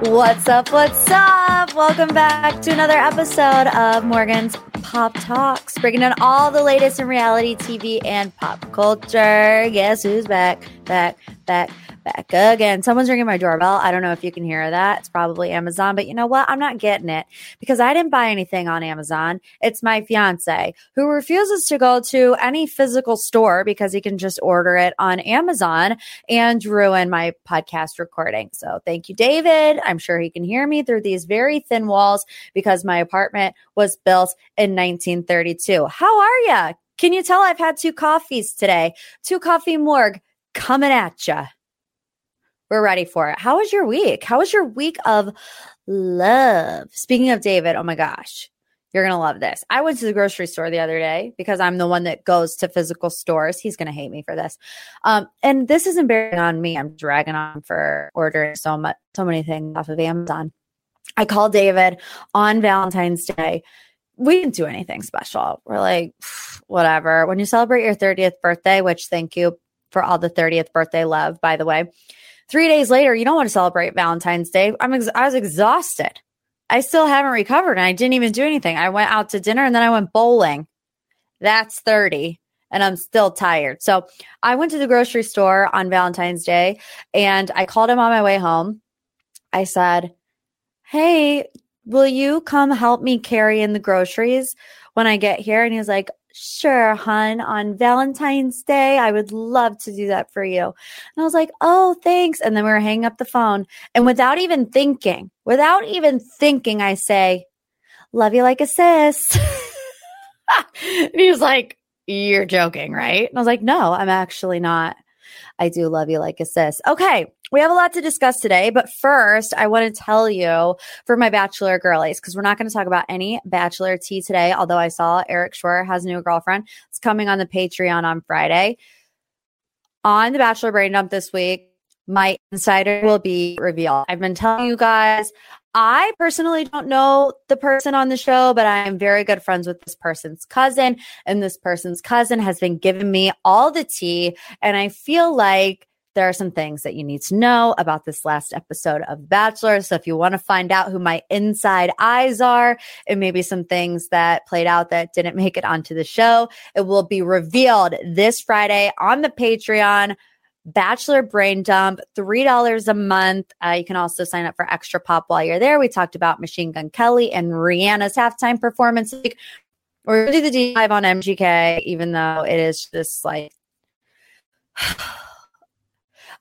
What's up? What's up? Welcome back to another episode of Morgan's Pop Talks, bringing in all the latest in reality TV and pop culture. Guess who's back? Back, back, again. Someone's ringing my doorbell. I don't know if you can hear that. It's probably Amazon, but you know what? I'm not getting it because I didn't buy anything on Amazon. It's my fiance who refuses to go to any physical store because he can just order it on Amazon and ruin my podcast recording. So thank you, David. I'm sure he can hear me through these very thin walls because my apartment was built in 1932. How are you? Can you tell I've had two coffees today? Two coffee morgue coming at you. We're ready for it. How was your week? How was your week of love? Speaking of David, oh my gosh, you're going to love this. I went to the grocery store the other day because I'm the one that goes to physical stores. He's going to hate me for this. Um, and this isn't bearing on me. I'm dragging on for ordering so much, so many things off of Amazon. I called David on Valentine's Day. We didn't do anything special. We're like, whatever. When you celebrate your 30th birthday, which thank you for all the 30th birthday love, by the way Three days later, you don't want to celebrate Valentine's Day. I'm ex- I was exhausted. I still haven't recovered and I didn't even do anything. I went out to dinner and then I went bowling. That's 30 and I'm still tired. So I went to the grocery store on Valentine's Day and I called him on my way home. I said, Hey, will you come help me carry in the groceries when I get here? And he's like, Sure, hun, on Valentine's Day, I would love to do that for you. And I was like, Oh, thanks. And then we were hanging up the phone. And without even thinking, without even thinking, I say, Love you like a sis. and he was like, You're joking, right? And I was like, No, I'm actually not. I do love you like a sis. Okay. We have a lot to discuss today, but first, I want to tell you for my bachelor girlies, because we're not going to talk about any bachelor tea today. Although I saw Erich Schwer has a new girlfriend. It's coming on the Patreon on Friday. On the Bachelor Brain Dump this week, my insider will be revealed. I've been telling you guys, I personally don't know the person on the show, but I am very good friends with this person's cousin, and this person's cousin has been giving me all the tea. And I feel like there are some things that you need to know about this last episode of Bachelor. So if you want to find out who my inside eyes are and maybe some things that played out that didn't make it onto the show, it will be revealed this Friday on the Patreon. Bachelor Brain Dump, $3 a month. Uh, you can also sign up for Extra Pop while you're there. We talked about Machine Gun Kelly and Rihanna's halftime performance. We're going to do the deep dive on MGK, even though it is just like.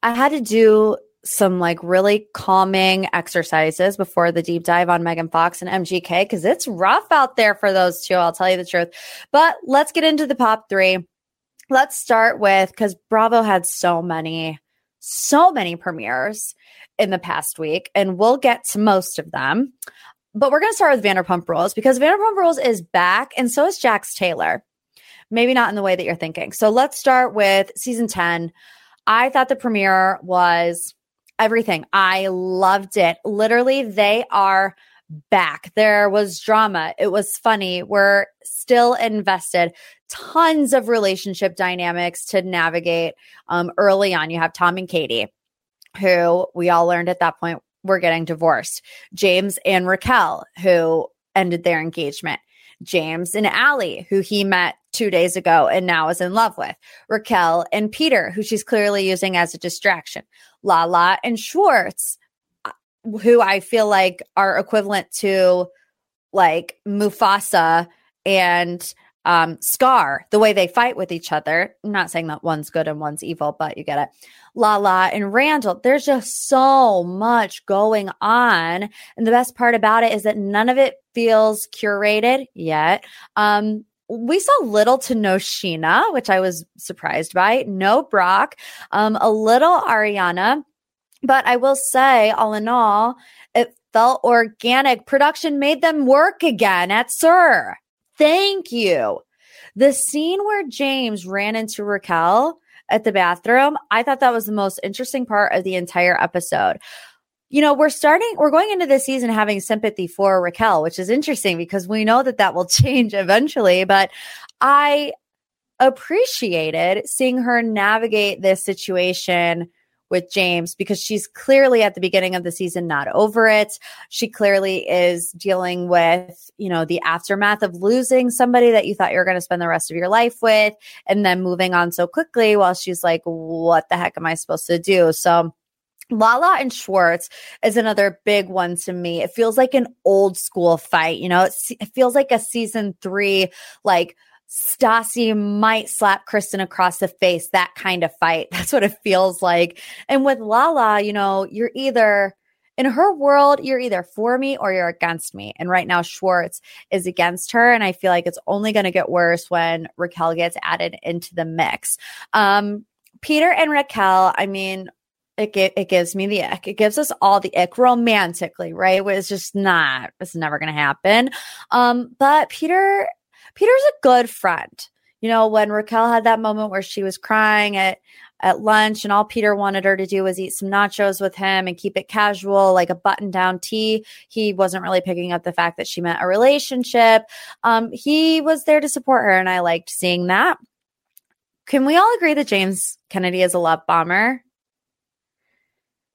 I had to do some like really calming exercises before the deep dive on Megan Fox and MGK because it's rough out there for those two. I'll tell you the truth. But let's get into the pop three. Let's start with because Bravo had so many, so many premieres in the past week, and we'll get to most of them. But we're going to start with Vanderpump Rules because Vanderpump Rules is back, and so is Jax Taylor. Maybe not in the way that you're thinking. So let's start with season 10. I thought the premiere was everything. I loved it. Literally, they are back. There was drama. It was funny. We're still invested. Tons of relationship dynamics to navigate um, early on. You have Tom and Katie, who we all learned at that point were getting divorced. James and Raquel, who ended their engagement. James and Allie, who he met two days ago and now is in love with. Raquel and Peter, who she's clearly using as a distraction. Lala and Schwartz, who I feel like are equivalent to like Mufasa and um, Scar, the way they fight with each other. I'm not saying that one's good and one's evil, but you get it. Lala and Randall, there's just so much going on. And the best part about it is that none of it feels curated yet. Um, we saw little to no Scheana, which I was surprised by. No Brock, um, a little Ariana. But I will say, all in all, it felt organic. Production made them work again at SUR. Thank you. The scene where James ran into Raquel at the bathroom, I thought that was the most interesting part of the entire episode. You know, we're starting, we're going into this season having sympathy for Raquel, which is interesting because we know that that will change eventually. But I appreciated seeing her navigate this situation with James because she's clearly at the beginning of the season not over it. She clearly is dealing with, you know, the aftermath of losing somebody that you thought you were going to spend the rest of your life with and then moving on so quickly while she's like, what the heck am I supposed to do? So, Lala and Schwartz is another big one to me. It feels like an old school fight. You know, it, it feels like a season three, like Stassi might slap Kristen across the face, that kind of fight. That's what it feels like. And with Lala, you know, you're either in her world, you're either for me or you're against me. And right now, Schwartz is against her. And I feel like it's only going to get worse when Raquel gets added into the mix. Um, Peter and Raquel, I mean, it, it gives me the ick. It gives us all the ick romantically, right? It's just not, it's never going to happen. Um, but Peter Peter's a good friend. You know, when Raquel had that moment where she was crying at at lunch and all Peter wanted her to do was eat some nachos with him and keep it casual, like a button down tee. He wasn't really picking up the fact that she meant a relationship. Um, he was there to support her, and I liked seeing that. Can we all agree that James Kennedy is a love bomber?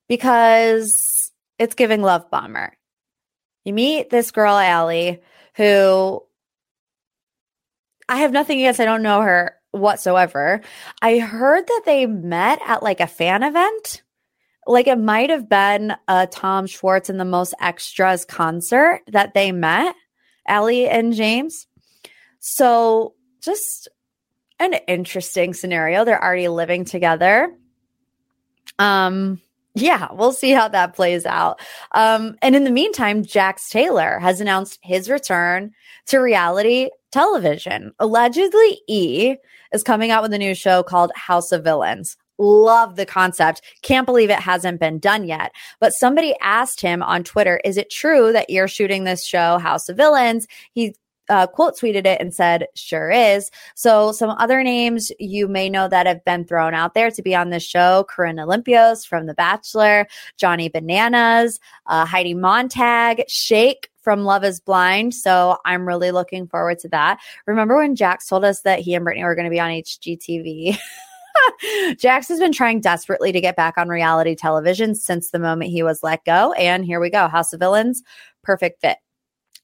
Because it's giving love bomber. You meet this girl, Allie, who I have nothing against. I don't know her whatsoever. I heard that they met at like a fan event. Like it might have been a Tom Schwartz and the Most Extras concert that they met, Ellie and James. So just an interesting scenario. They're already living together. Um, yeah, we'll see how that plays out. Um, and in the meantime, Jax Taylor has announced his return to reality television. Allegedly, E is coming out with a new show called House of Villains. Love the concept. Can't believe it hasn't been done yet. But somebody asked him on Twitter, is it true that you're shooting this show, House of Villains? He uh, quote tweeted it and said, sure is. So, some other names you may know that have been thrown out there to be on this show Corinne Olympios from The Bachelor, Johnny Bananas, uh, Heidi Montag, Shake from Love is Blind. So, I'm really looking forward to that. Remember when Jax told us that he and Brittany were going to be on HGTV? Jax has been trying desperately to get back on reality television since the moment he was let go. And here we go House of Villains, perfect fit.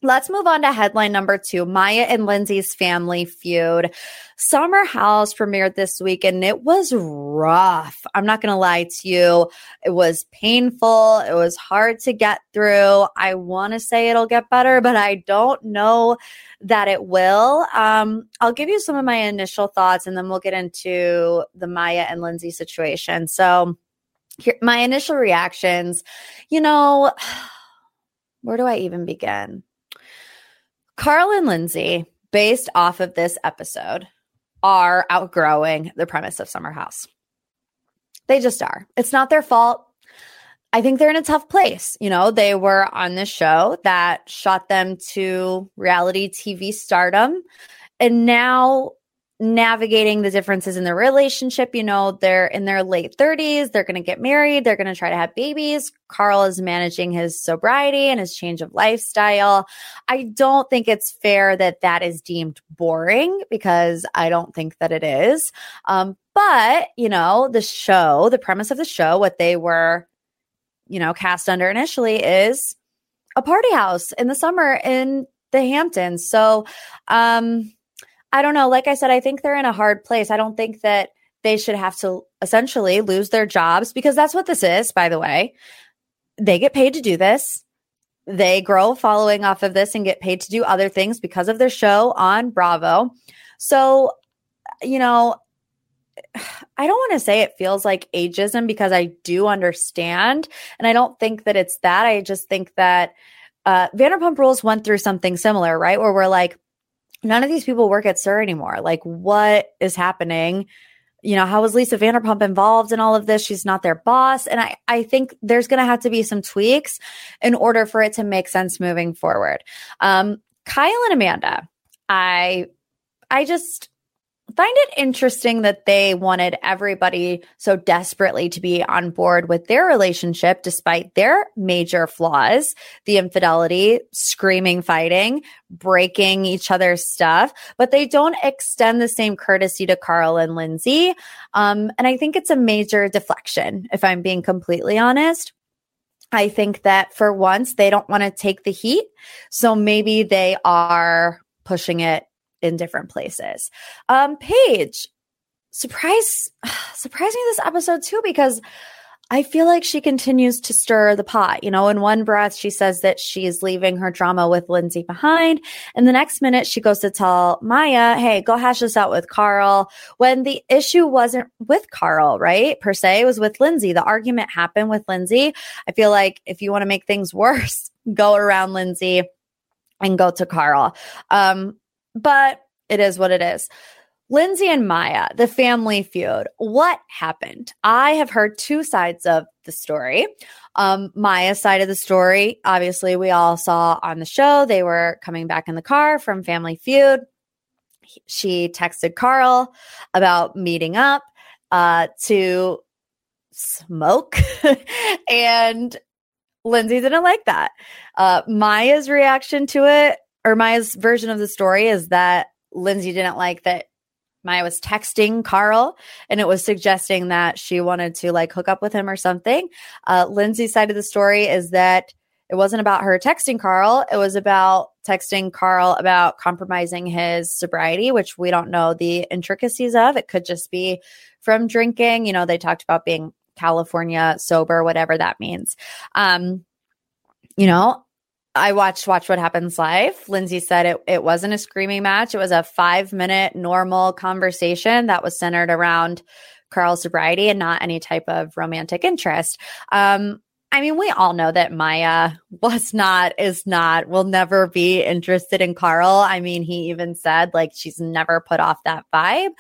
Let's move on to headline number two Maya and Lindsay's family feud. Summer House premiered this week and it was rough. I'm not going to lie to you. It was painful. It was hard to get through. I want to say it'll get better, but I don't know that it will. Um, I'll give you some of my initial thoughts and then we'll get into the Maya and Lindsay situation. So, here, my initial reactions, you know, where do I even begin? Carl and Lindsay, based off of this episode, are outgrowing the premise of Summer House. They just are. It's not their fault. I think they're in a tough place. You know, they were on this show that shot them to reality TV stardom. And now navigating the differences in their relationship. You know, they're in their late 30s, they're going to get married, they're going to try to have babies. Carl is managing his sobriety and his change of lifestyle. I don't think it's fair that that is deemed boring because I don't think that it is. Um, but, you know, the show, the premise of the show, what they were, you know, cast under initially is a party house in the summer in the Hamptons. So, um, I don't know. Like I said, I think they're in a hard place. I don't think that they should have to essentially lose their jobs because that's what this is, by the way. They get paid to do this. They grow following off of this and get paid to do other things because of their show on Bravo. So, you know, I don't want to say it feels like ageism because I do understand. And I don't think that it's that. I just think that uh, Vanderpump Rules went through something similar, right? Where we're like, none of these people work at SUR anymore. Like, what is happening? You know, how was Lisa Vanderpump involved in all of this? She's not their boss. And I, I think there's going to have to be some tweaks in order for it to make sense moving forward. Um, Kyle and Amanda, I, I just, find it interesting that they wanted everybody so desperately to be on board with their relationship despite their major flaws the infidelity, screaming, fighting, breaking each other's stuff, but they don't extend the same courtesy to Carl and Lindsay. Um, and I think it's a major deflection, if I'm being completely honest. I think that for once, they don't want to take the heat. So maybe they are pushing it in different places. Um, Paige, surprise, surprised me this episode too because I feel like she continues to stir the pot. You know, in one breath, she says that she's leaving her drama with Lindsay behind. And the next minute, she goes to tell Maya, hey, go hash this out with Carl. When the issue wasn't with Carl, right? Per se, it was with Lindsay. The argument happened with Lindsay. I feel like if you want to make things worse, go around Lindsay and go to Carl. Um, but it is what it is. Lindsay and Maya, the family feud. What happened? I have heard two sides of the story. Um, Maya's side of the story, obviously, we all saw on the show. They were coming back in the car from Family Feud. She texted Carl about meeting up uh, to smoke, and Lindsay didn't like that. Uh, Maya's reaction to it or Maya's version of the story is that Lindsay didn't like that Maya was texting Carl and it was suggesting that she wanted to like hook up with him or something. Uh, Lindsay's side of the story is that it wasn't about her texting Carl. It was about texting Carl about compromising his sobriety, which we don't know the intricacies of. It could just be from drinking. You know, they talked about being California sober, whatever that means. Um, you know, I watched Watch What Happens Live. Lindsay said it, it wasn't a screaming match. It was a five minute normal conversation that was centered around Carl's sobriety and not any type of romantic interest. Um, I mean, we all know that Maya was not, is not, will never be interested in Carl. I mean, he even said like she's never put off that vibe.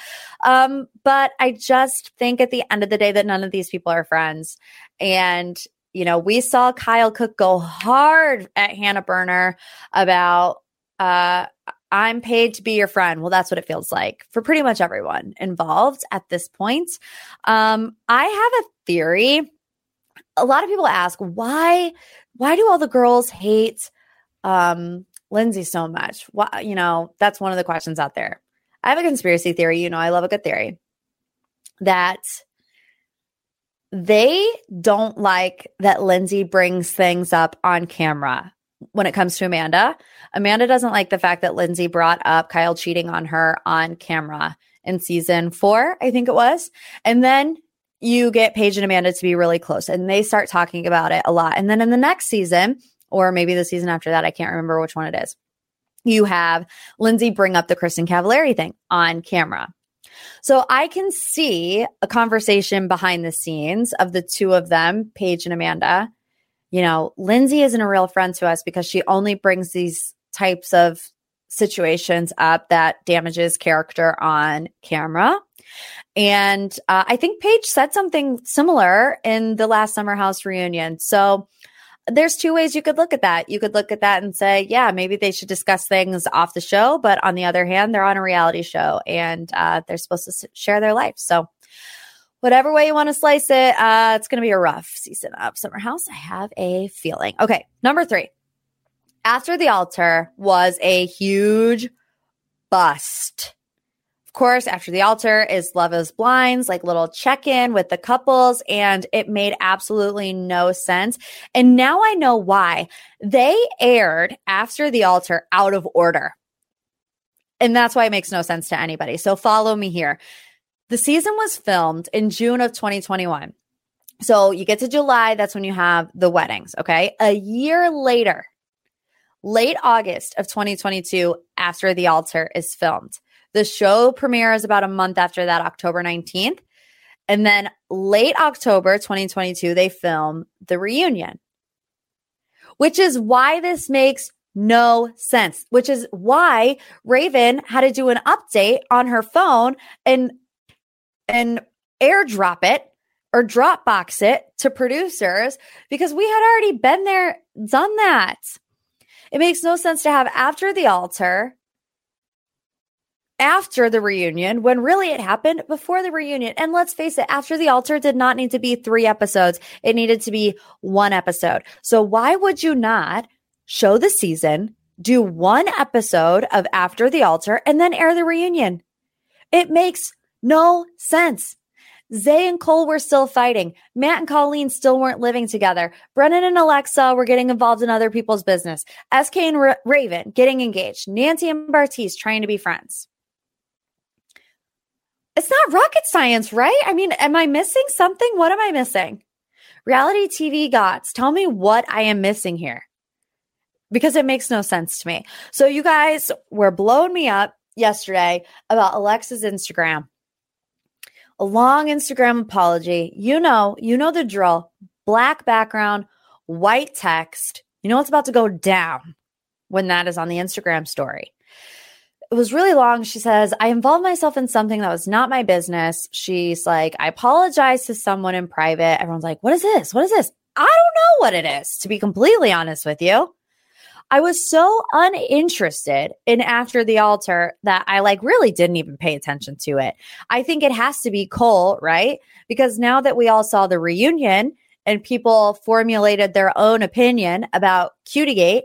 Um, but I just think at the end of the day that none of these people are friends. And you know, we saw Kyle Cook go hard at Hannah Berner about, uh, I'm paid to be your friend. Well, that's what it feels like for pretty much everyone involved at this point. Um, I have a theory. A lot of people ask why, why do all the girls hate um, Lindsay so much? Why, you know, that's one of the questions out there. I have a conspiracy theory. You know, I love a good theory that they don't like that Lindsay brings things up on camera when it comes to Amanda. Amanda doesn't like the fact that Lindsay brought up Kyle cheating on her on camera in season four, I think it was. And then you get Paige and Amanda to be really close and they start talking about it a lot. And then in the next season, or maybe the season after that, I can't remember which one it is, you have Lindsay bring up the Kristin Cavallari thing on camera. So I can see a conversation behind the scenes of the two of them, Paige and Amanda. You know, Lindsay isn't a real friend to us because she only brings these types of situations up that damages character on camera. And uh, I think Paige said something similar in the last Summer House reunion. So there's two ways you could look at that. You could look at that and say, yeah, maybe they should discuss things off the show. But on the other hand, they're on a reality show and uh, they're supposed to share their life. So, whatever way you want to slice it, uh, it's going to be a rough season of Summer House. I have a feeling. Okay, number three. After the altar was a huge bust. Of course, after the altar is Love is Blinds, like little check in with the couples, and it made absolutely no sense. And now I know why. They aired after the altar out of order. And that's why it makes no sense to anybody. So follow me here. The season was filmed in June of 2021. So you get to July, that's when you have the weddings. Okay. A year later, late August of 2022, After the Altar is filmed. The show premieres about a month after that, October 19th. And then late October 2022, they film the reunion, which is why this makes no sense, which is why Raven had to do an update on her phone and and airdrop it or Dropbox it to producers because we had already been there, done that. It makes no sense to have after the altar, after the reunion, when really it happened before the reunion. And let's face it, after the altar did not need to be three episodes, it needed to be one episode. So why would you not show the season, do one episode of After the Altar, and then air the reunion? It makes no sense. Zay and Cole were still fighting. Matt and Colleen still weren't living together. Brennan and Alexa were getting involved in other people's business. SK and Ra- Raven getting engaged. Nancy and Bartise trying to be friends. It's not rocket science, right? I mean, am I missing something? What am I missing? Reality TV gods, tell me what I am missing here because it makes no sense to me. So, you guys were blowing me up yesterday about Alexa's Instagram a long Instagram apology. You know, you know the drill. Black background, white text. You know what's about to go down when that is on the Instagram story. It was really long. She says, I involved myself in something that was not my business. She's like, I apologize to someone in private. Everyone's like, What is this? What is this? I don't know what it is, to be completely honest with you. I was so uninterested in After the Altar that I like really didn't even pay attention to it. I think it has to be Cole, right? Because now that we all saw the reunion and people formulated their own opinion about Cutiegate,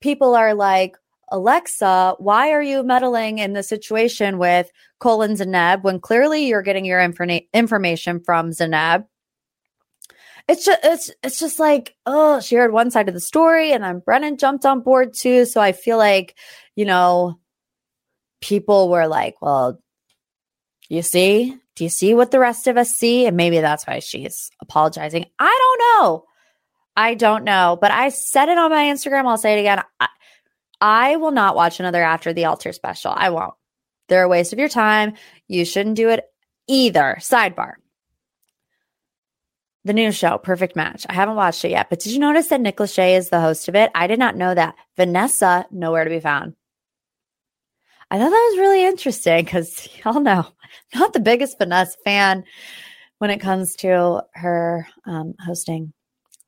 people are like, Alexa, why are you meddling in the situation with Cole and Zanab when clearly you're getting your informa- information from Zanab? it's just it's it's just like oh she heard one side of the story and then brennan jumped on board too. So i feel like you know people were like well you see do you see what the rest of us see? And maybe that's why she's apologizing. I don't know. I don't know. But i said it on my instagram. I'll say it again. I, I will not watch another after the altar special i won't they're a waste of your time you shouldn't do it either sidebar the new show, Perfect Match. I haven't watched it yet, but did you notice that Nick Lachey is the host of it? I did not know that. Vanessa, nowhere to be found. I thought that was really interesting because y'all know, not the biggest Vanessa fan when it comes to her um, hosting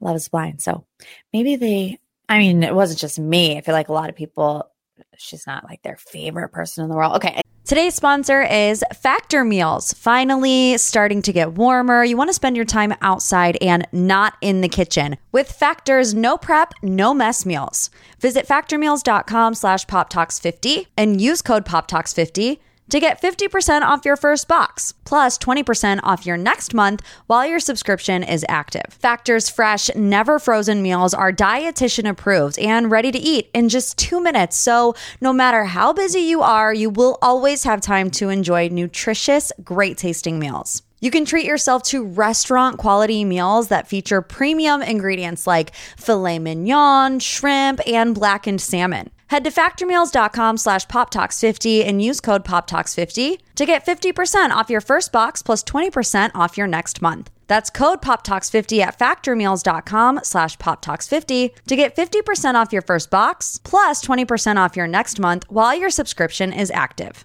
Love is Blind. So maybe they, I mean, it wasn't just me. I feel like a lot of people, she's not like their favorite person in the world. Okay. Today's sponsor is Factor Meals. Finally starting to get warmer. You want to spend your time outside and not in the kitchen. With Factor's no prep, no mess meals. Visit factormeals.com slash poptalks50 and use code poptalks50 to get 50% off your first box, plus 20% off your next month while your subscription is active. Factor's fresh, never frozen meals are dietitian approved and ready to eat in just two minutes. So, no matter how busy you are, you will always have time to enjoy nutritious, great tasting meals. You can treat yourself to restaurant quality meals that feature premium ingredients like filet mignon, shrimp, and blackened salmon. Head to factormeals.com slash poptalks50 and use code poptalks50 to get 50% off your first box plus 20% off your next month. That's code poptalks50 at factormeals.com slash poptalks50 to get 50% off your first box plus 20% off your next month while your subscription is active.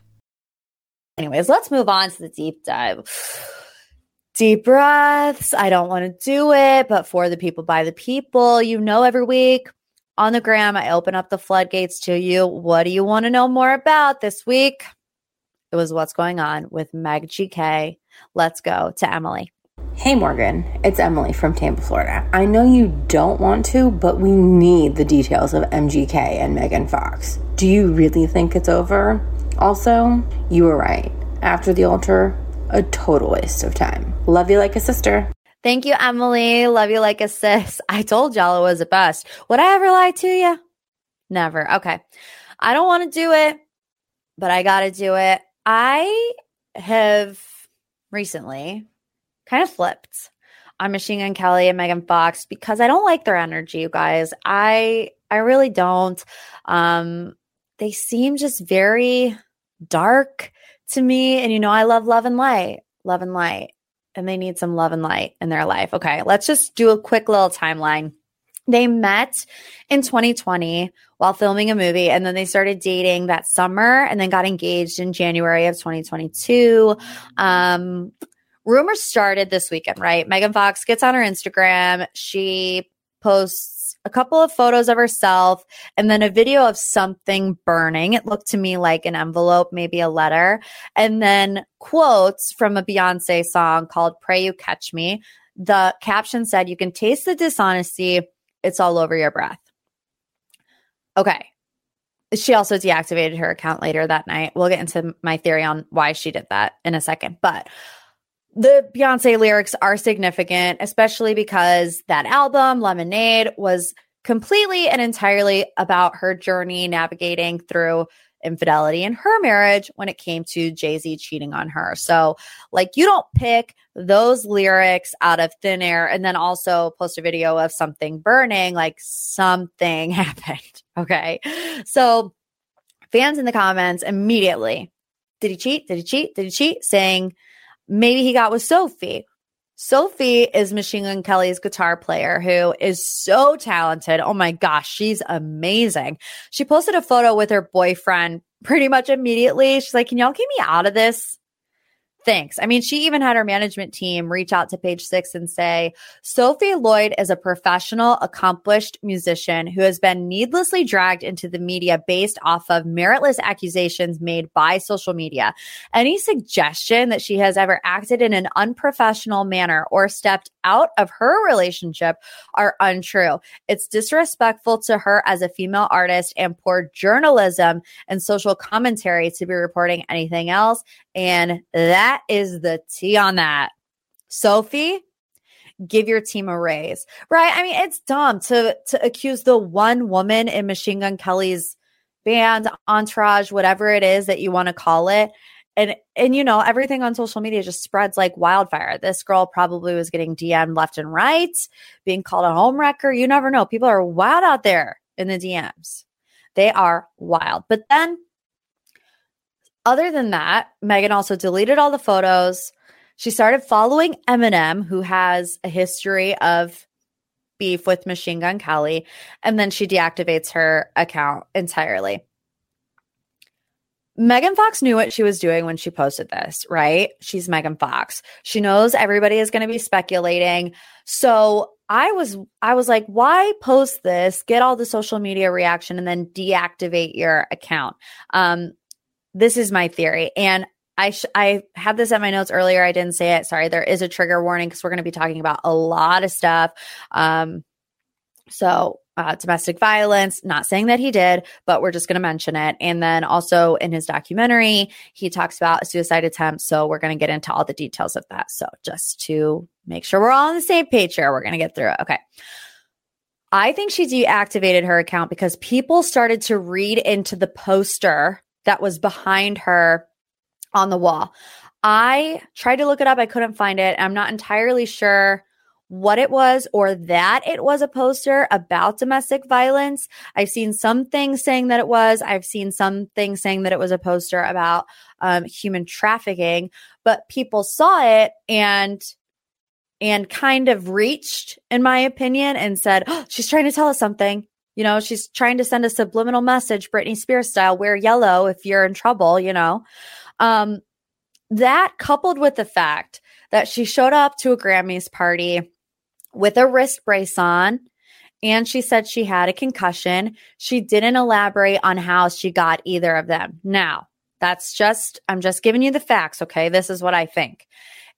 Anyways, let's move on to the deep dive. Deep breaths. I don't want to do it, but for the people by the people, you know, every week on the gram. I open up the floodgates to you. What do you want to know more about this week? It was what's going on with MGK. Let's go to Emily. Hey Morgan, it's Emily from Tampa, Florida. I know you don't want to, but we need the details of MGK and Megan Fox. Do you really think it's over? Also, you were right. After the altar, a total waste of time. Love you like a sister. Thank you, Emily. Love you like a sis. I told y'all it was the best. Would I ever lie to you? Never. Okay. I don't want to do it, but I got to do it. I have recently kind of flipped on Machine Gun Kelly and Megan Fox because I don't like their energy, you guys. I I really don't. Um they seem just very dark to me and you know I love love and light. Love and light. And they need some love and light in their life. Okay, let's just do a quick little timeline. They met in 2020 while filming a movie, and then they started dating that summer and then got engaged in January of 2022. Um, rumors started this weekend, right? Megan Fox gets on her Instagram. She posts a couple of photos of herself and then a video of something burning. It looked to me like an envelope, maybe a letter, and then quotes from a Beyonce song called Pray You Catch Me. The caption said, You can taste the dishonesty it's all over your breath. Okay. She also deactivated her account later that night. We'll get into my theory on why she did that in a second. But the Beyonce lyrics are significant, especially because that album, Lemonade, was completely and entirely about her journey navigating through infidelity in her marriage when it came to Jay Z cheating on her. So, like, you don't pick those lyrics out of thin air and then also post a video of something burning, like something happened. Okay. So, fans in the comments immediately, did he cheat? Did he cheat? Did he cheat? Saying maybe he got with Sophie. Sophie is Machine Gun Kelly's guitar player who is so talented. Oh my gosh, she's amazing. She posted a photo with her boyfriend pretty much immediately. She's like, Can y'all get me out of this? Thanks. I mean, she even had her management team reach out to page six and say, Sophie Lloyd is a professional, accomplished musician who has been needlessly dragged into the media based off of meritless accusations made by social media. Any suggestion that she has ever acted in an unprofessional manner or stepped out of her relationship are untrue. It's disrespectful to her as a female artist and poor journalism and social commentary to be reporting anything else. And that is the tea on that. Sophie, give your team a raise. Right? I mean, it's dumb to to accuse the one woman in Machine Gun Kelly's band, entourage, whatever it is that you want to call it. And and you know, everything on social media just spreads like wildfire. This girl probably was getting DM left and right, being called a homewrecker. You never know. People are wild out there in the DMs. They are wild. But then other than that, Megan also deleted all the photos. She started following Eminem, who has a history of beef with Machine Gun Kelly, and then she deactivates her account entirely. Megan Fox knew what she was doing when she posted this, right? She's Megan Fox. She knows everybody is going to be speculating. So I was I was like, why post this, get all the social media reaction, and then deactivate your account? Um, this is my theory. And I sh- I had this at my notes earlier. I didn't say it. Sorry. There is a trigger warning because we're going to be talking about a lot of stuff. Um, so uh, domestic violence. Not saying that he did, but we're just going to mention it. And then also in his documentary, he talks about a suicide attempt. So we're going to get into all the details of that. So just to make sure we're all on the same page here, we're going to get through it. Okay. I think she deactivated her account because people started to read into the poster that was behind her on the wall. I tried to look it up. I couldn't find it. I'm not entirely sure what it was or that it was a poster about domestic violence. I've seen some things saying that it was. I've seen some things saying that it was a poster about um, human trafficking, but people saw it and and kind of reached, in my opinion, and said, oh, she's trying to tell us something. You know, she's trying to send a subliminal message, Britney Spears style, wear yellow if you're in trouble, you know. Um, that coupled with the fact that she showed up to a Grammys party with a wrist brace on and she said she had a concussion. She didn't elaborate on how she got either of them. Now, that's just, I'm just giving you the facts, okay? This is what I think.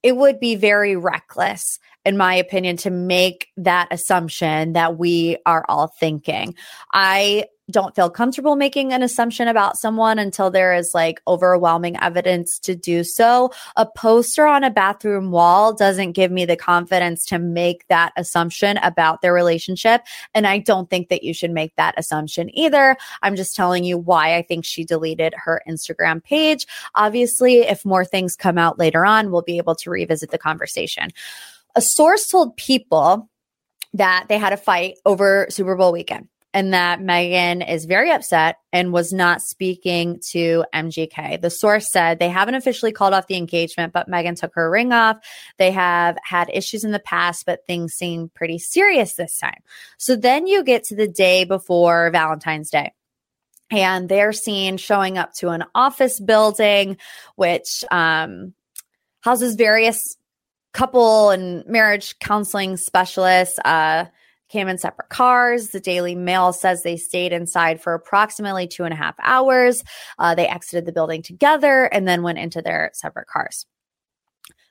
It would be very reckless in my opinion, to make that assumption that we are all thinking. I don't feel comfortable making an assumption about someone until there is like overwhelming evidence to do so. A poster on a bathroom wall doesn't give me the confidence to make that assumption about their relationship. And I don't think that you should make that assumption either. I'm just telling you why I think she deleted her Instagram page. Obviously, if more things come out later on, we'll be able to revisit the conversation. A source told people that they had a fight over Super Bowl weekend and that Megan is very upset and was not speaking to MGK. The source said they haven't officially called off the engagement, but Megan took her ring off. They have had issues in the past, but things seem pretty serious this time. So then you get to the day before Valentine's Day. And they're seen showing up to an office building, which um, houses various couple and marriage counseling specialists. Uh, came in separate cars. The Daily Mail says they stayed inside for approximately two and a half hours. Uh, they exited the building together and then went into their separate cars.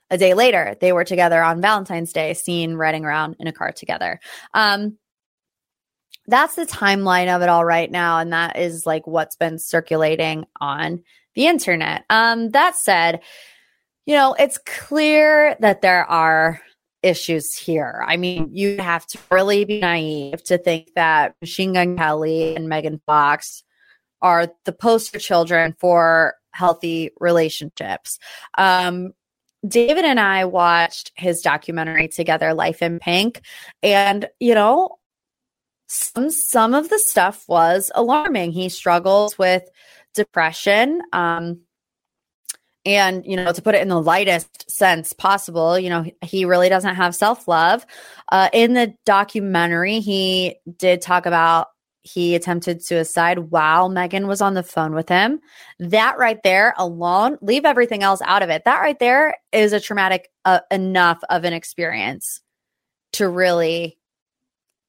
A day later, they were together on Valentine's Day, seen riding around in a car together. Um, that's the timeline of it all right now. And that is like what's been circulating on the internet. Um, that said, you know, it's clear that there are issues here. I mean, you have to really be naive to think that Machine Gun Kelly and Megan Fox are the poster children for healthy relationships. Um, David and I watched his documentary together, Life in Pink, and you know, some some of the stuff was alarming. He struggles with depression. Um, and, you know, to put it in the lightest sense possible, you know, he really doesn't have self love. Uh, in the documentary, he did talk about he attempted suicide while Megan was on the phone with him. That right there alone, leave everything else out of it. That right there is a traumatic uh, enough of an experience to really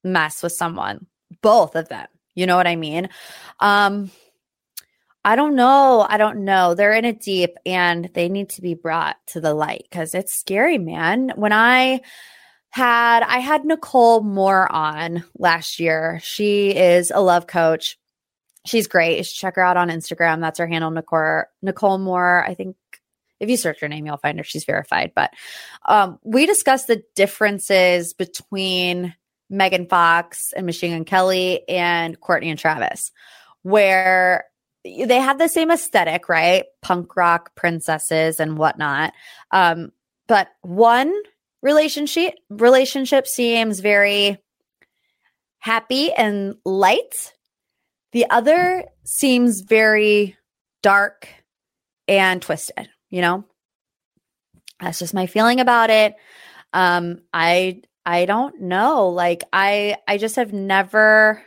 mess with someone, both of them. You know what I mean? Um, I don't know. I don't know. They're in it deep and they need to be brought to the light because it's scary, man. When I had I had Nicole Moore on last year. She is a love coach. She's great. Check her out on Instagram. That's her handle, Nicole Nicole Moore. I think if you search her name, you'll find her. She's verified. But um, we discussed the differences between Megan Fox and Machine Gun Kelly and Courtney and Travis, where they have the same aesthetic, right? Punk rock princesses and whatnot. Um, but one relationship relationship seems very happy and light. The other seems very dark and twisted, you know? That's just my feeling about it. Um, I I don't know. Like I I just have never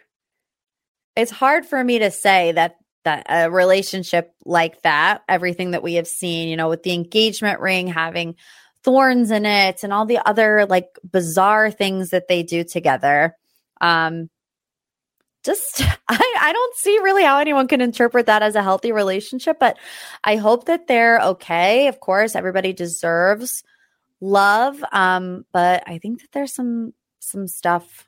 it's hard for me to say that that a relationship like that, everything that we have seen, you know, with the engagement ring having thorns in it and all the other like bizarre things that they do together. Um just I, I don't see really how anyone can interpret that as a healthy relationship, but I hope that they're okay. Of course, everybody deserves love. Um, but I think that there's some some stuff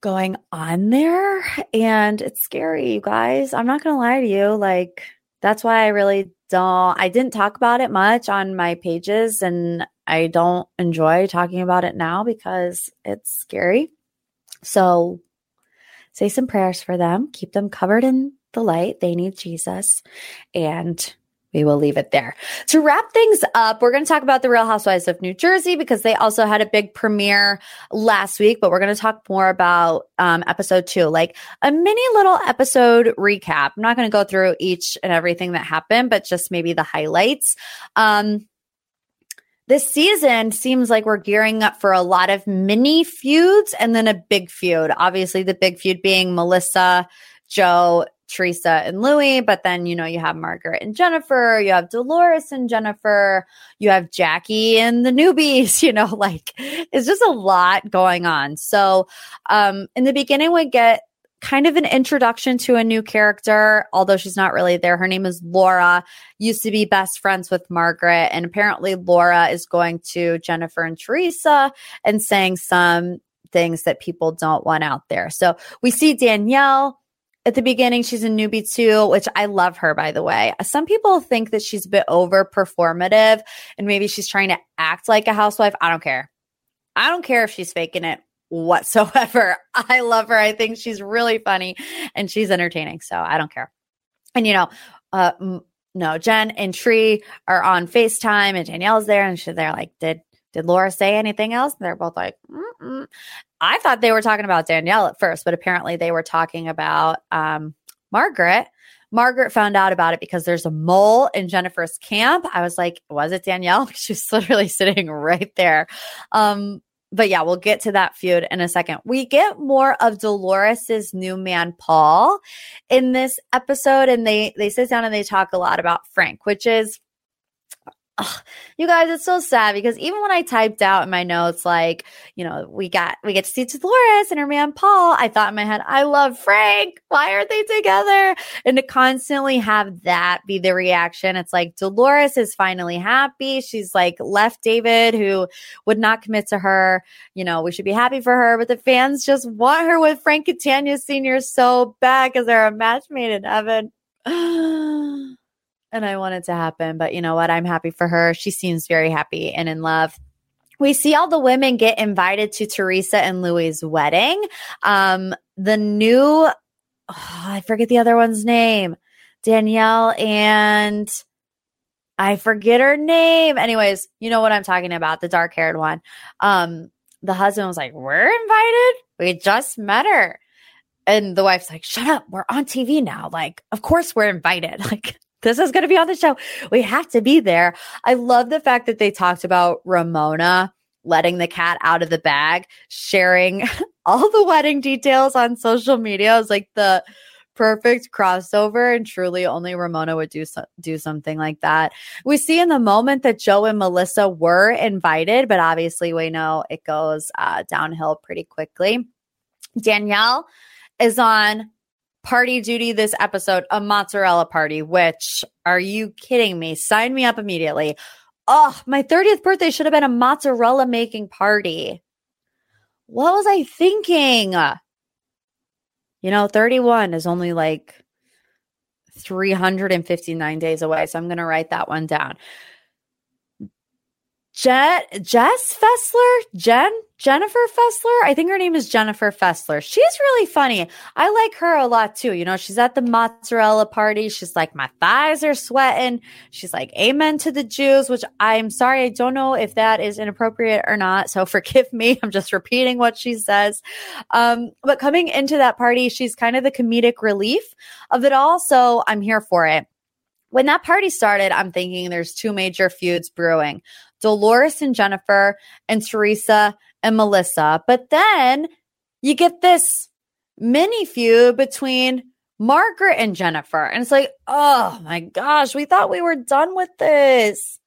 going on there and it's scary you guys. I'm not gonna lie to you like that's why i really don't i didn't talk about it much on my pages and i don't enjoy talking about it now because it's scary. So say some prayers for them keep them covered in the light they need jesus and we will leave it there. To wrap things up, we're going to talk about the Real Housewives of New Jersey because they also had a big premiere last week, but we're going to talk more about um, episode two, like a mini little episode recap. I'm not going to go through each and everything that happened, but just maybe the highlights. Um, this season seems like we're gearing up for a lot of mini feuds and then a big feud. Obviously, the big feud being Melissa, Joe, Teresa and Luis, but then, you know, you have Margaret and Jennifer, you have Dolores and Jennifer, you have Jackie and the newbies, you know, like it's just a lot going on. So, um, in the beginning, we get kind of an introduction to a new character, although she's not really there. Her name is Laura, used to be best friends with Margaret. And apparently, Laura is going to Jennifer and Teresa and saying some things that people don't want out there. So we see Danielle at the beginning. She's a newbie too, which I love her, by the way. Some people think that she's a bit over performative and maybe she's trying to act like a housewife. I don't care. I don't care if she's faking it whatsoever. I love her. I think she's really funny and she's entertaining. So I don't care. And, you know, uh, no, Jen and Tree are on FaceTime and Danielle's there and she's there like, did, did Laura say anything else? And they're both like, Mm-mm. I thought they were talking about Danielle at first, but apparently they were talking about um, Margaret. Margaret found out about it because there's a mole in Jennifer's camp. I was like, was it Danielle? She's literally sitting right there. Um, but yeah, we'll get to that feud in a second. We get more of Dolores's new man, Paul, in this episode, and they they sit down and they talk a lot about Frank, which is Ugh, you guys, it's so sad because even when I typed out in my notes, like, you know, we got, we get to see Dolores and her man Paul, I thought in my head, I love Frank. Why aren't they together? And to constantly have that be the reaction, it's like Dolores is finally happy. She's like left David, who would not commit to her. You know, we should be happy for her, but the fans just want her with Frank Catania Sr. so bad because they're a match made in heaven. and I want it to happen. But you know what? I'm happy for her. She seems very happy and in love. We see all the women get invited to Teresa and Luis' wedding. Um, the new, oh, I forget the other one's name, Danielle and I forget her name. Anyways, you know what I'm talking about, the dark haired one. Um, the husband was like, We're invited. We just met her. And the wife's like, Shut up. We're on TV now. Like, of course we're invited. Like, this is going to be on the show. We have to be there. I love the fact that they talked about Ramona letting the cat out of the bag, sharing all the wedding details on social media. It was like the perfect crossover and truly only Ramona would do so, do something like that. We see in the moment that Joe and Melissa were invited, but obviously we know it goes uh, downhill pretty quickly. Danielle is on party duty this episode, a mozzarella party, which are you kidding me? Sign me up immediately. Oh, my 30th birthday should have been a mozzarella making party. What was I thinking? You know, 31 is only like 359 days away. So I'm going to write that one down. Je- Jess Fessler? Jen? Jennifer Fessler? I think her name is Jennifer Fessler. She's really funny. I like her a lot too. You know, she's at the mozzarella party. She's like, my thighs are sweating. She's like, amen to the Jews, which I'm sorry. I don't know if that is inappropriate or not. So forgive me. I'm just repeating what she says. Um, but coming into that party, she's kind of the comedic relief of it all. So I'm here for it when that party started, I'm thinking there's two major feuds brewing Dolores and Jennifer, and Teresa and Melissa. But then you get this mini feud between Margaret and Jennifer. And it's like, oh my gosh, we thought we were done with this.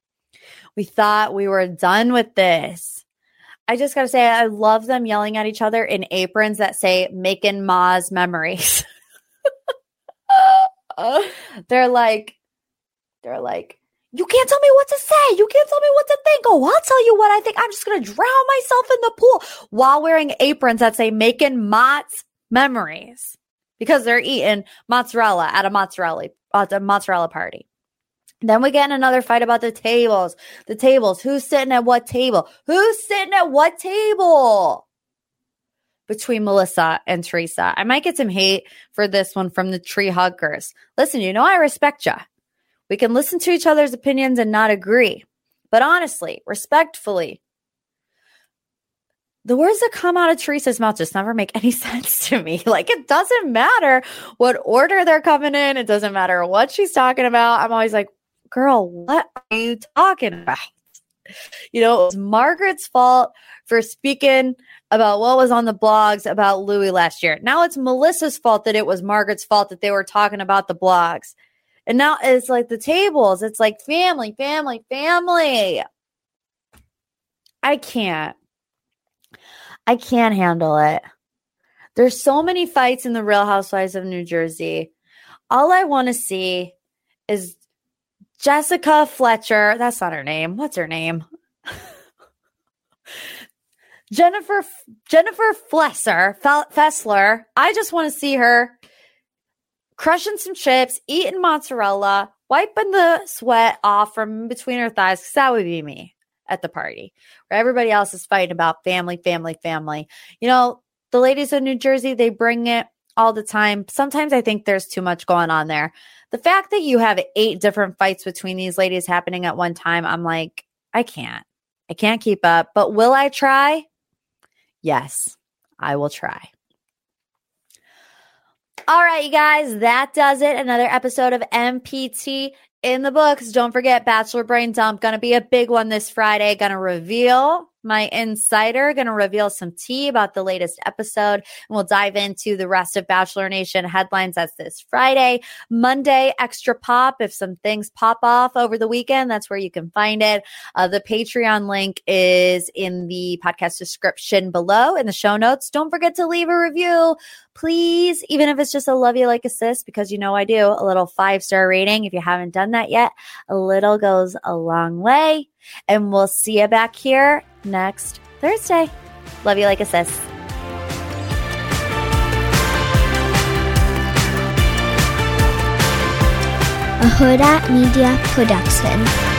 We thought we were done with this. I just got to say, I love them yelling at each other in aprons that say making Ma's memories. they're like, they're like, you can't tell me what to say. You can't tell me what to think. Oh, I'll tell you what I think. I'm just going to drown myself in the pool while wearing aprons that say making Mott's memories because they're eating mozzarella at a mozzarella, at a mozzarella party. Then we get in another fight about the tables. The tables. Who's sitting at what table? Who's sitting at what table? Between Melissa and Teresa. I might get some hate for this one from the tree huggers. Listen, you know I respect you. We can listen to each other's opinions and not agree. But honestly, respectfully, the words that come out of Teresa's mouth just never make any sense to me. Like, it doesn't matter what order they're coming in, it doesn't matter what she's talking about. I'm always like, girl, what are you talking about? You know, it was Margaret's fault for speaking about what was on the blogs about Luis last year. Now it's Melissa's fault that it was Margaret's fault that they were talking about the blogs. And now it's like the tables, it's like family, family, family. I can't. I can't handle it. There's so many fights in the Real Housewives of New Jersey. All I want to see is Jessica Fletcher. That's not her name. What's her name? Jennifer Jennifer Flesser, Fessler. I just want to see her crushing some chips, eating mozzarella, wiping the sweat off from between her thighs because that would be me at the party where everybody else is fighting about family, family, family. You know, the ladies of New Jersey, they bring it all the time. Sometimes I think there's too much going on there. The fact that you have eight different fights between these ladies happening at one time, I'm like, I can't. I can't keep up. But will I try? Yes, I will try. All right, you guys, that does it. Another episode of MPT in the books. Don't forget, Bachelor Brain Dump, to be a big one this Friday. To reveal my insider going to reveal some tea about the latest episode and we'll dive into the rest of bachelor nation headlines that's this friday. Monday extra pop. If some things pop off over the weekend that's where you can find it. Uh, the patreon link is in the podcast description below in the show notes. Don't forget to leave a review. Please even if it's just a love you like a sis because you know i do a little five star rating. If you haven't done that yet a little goes a long way and we'll see you back here next Thursday. Love you like a sis. A Huda Media Production.